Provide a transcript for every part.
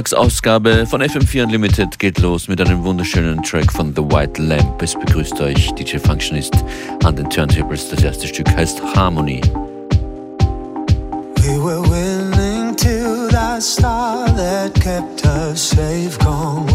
Sonntagsausgabe von FM4 Unlimited geht los mit einem wunderschönen Track von The White Lamp. Es begrüßt euch DJ Functionist an den Turntables. Das erste Stück heißt Harmony. We were willing to that star that kept us safe, gone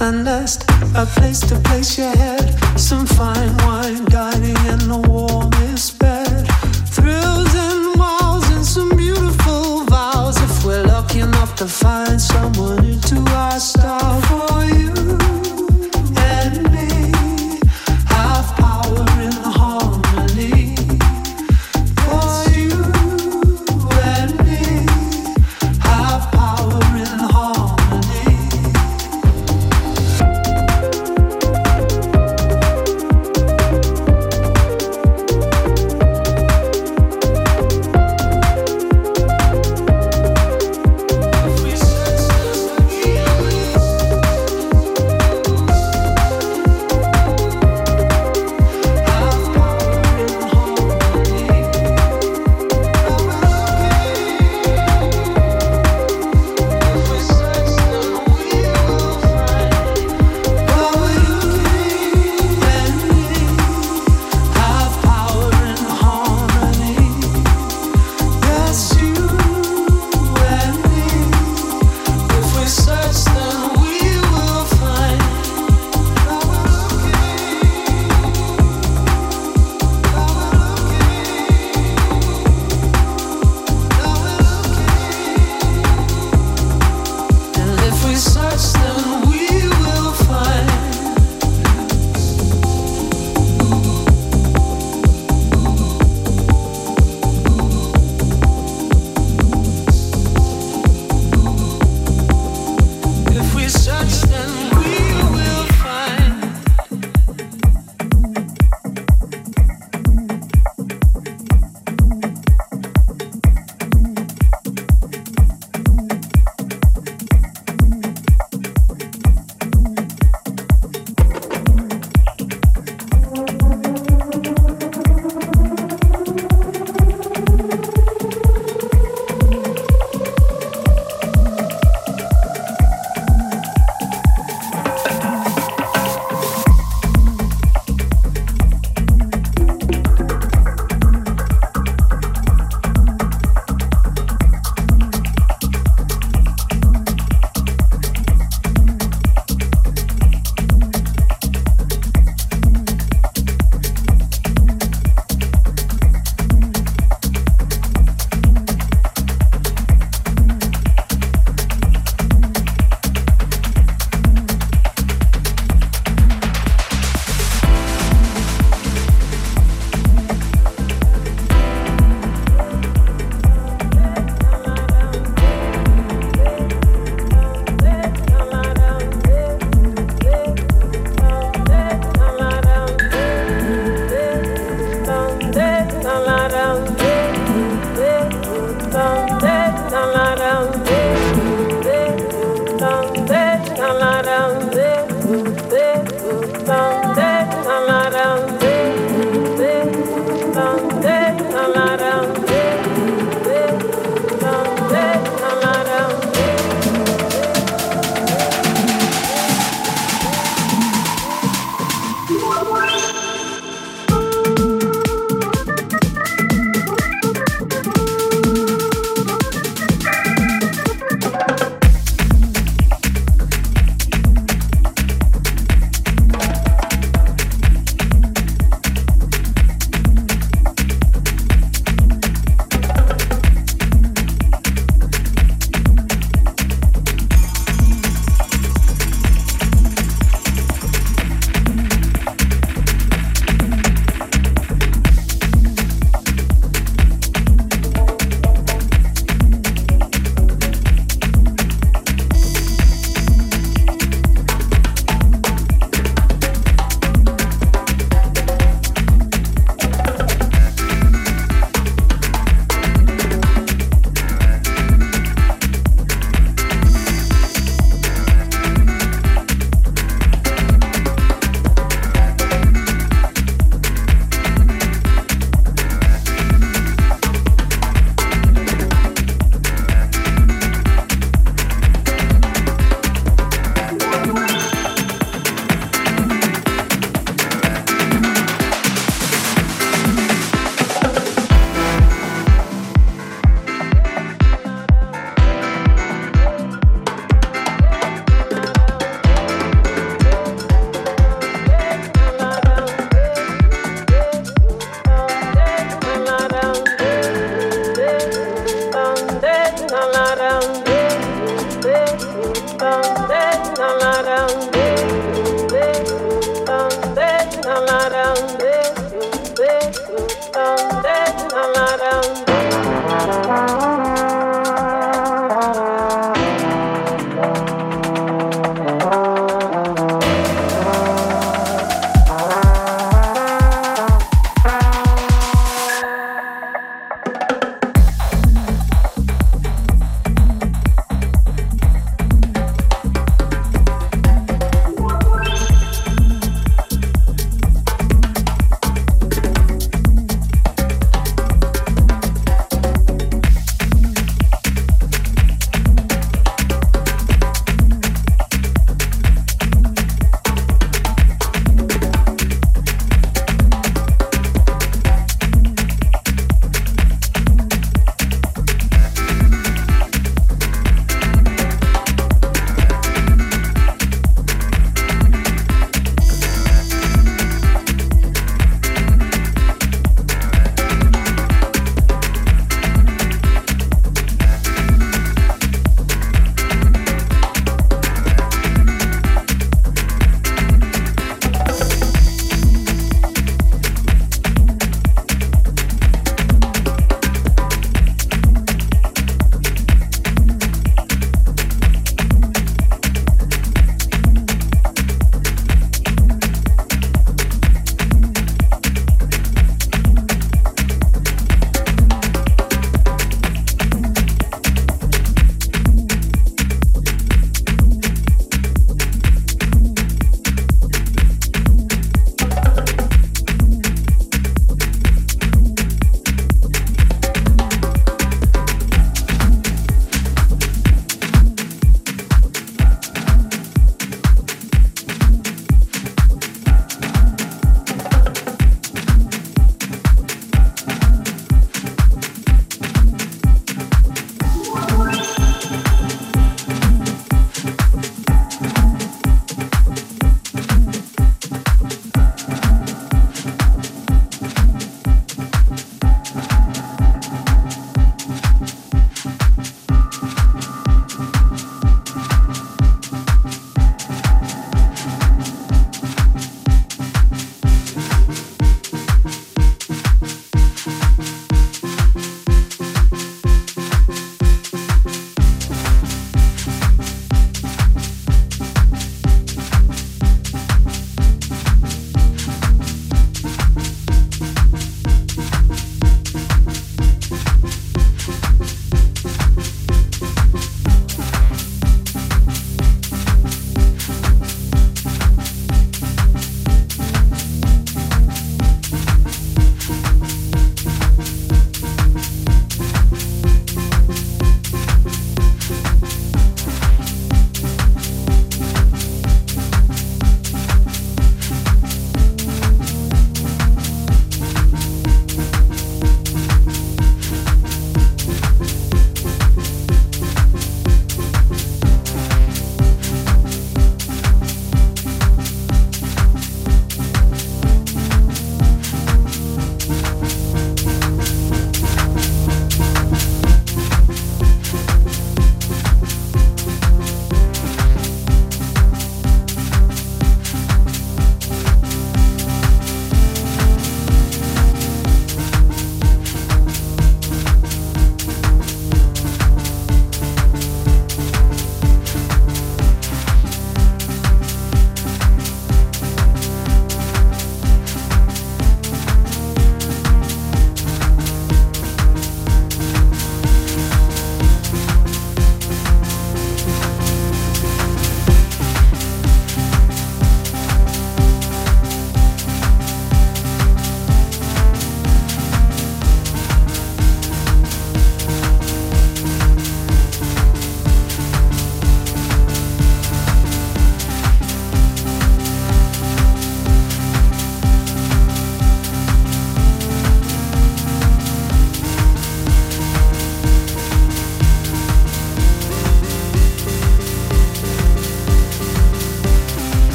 a nest, a place to place your head, some fine wine dining in the warmest Sunday.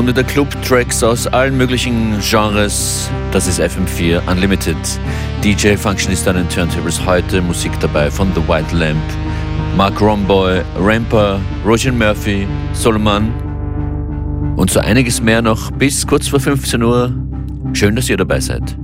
Stunde der Club-Tracks aus allen möglichen Genres. Das ist FM4 Unlimited. DJ Functionist an den Turntables heute. Musik dabei von The White Lamp, Mark Romboy, Ramper, Roger Murphy, Solomon und so einiges mehr noch bis kurz vor 15 Uhr. Schön, dass ihr dabei seid.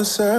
The surface.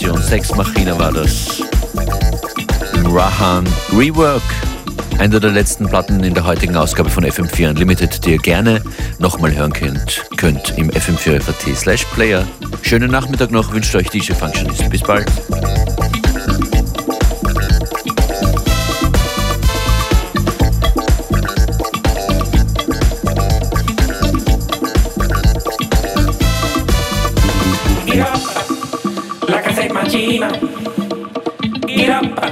Sex Machina war das. Rahan Rework. Einer der letzten Platten in der heutigen Ausgabe von FM4 Unlimited, die ihr gerne nochmal hören könnt, könnt im FM4 slash Player. Schönen Nachmittag noch, wünscht euch DJ Functionist. Bis bald. Martina, Irampa,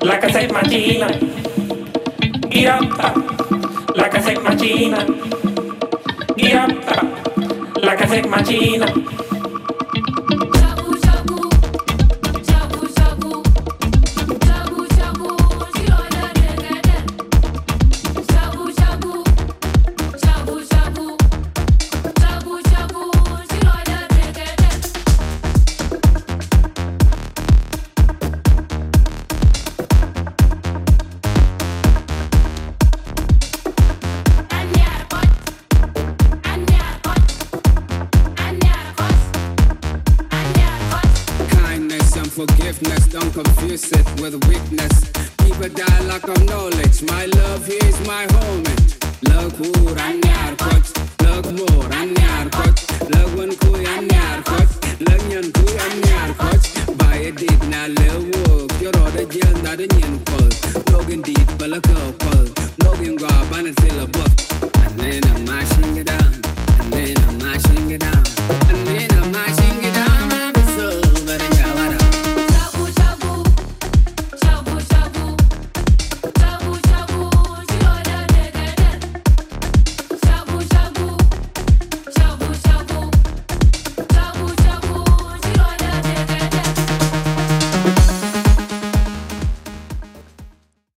la casa es machina, Irampa, la casa es machina, Irampa, la casa es machina.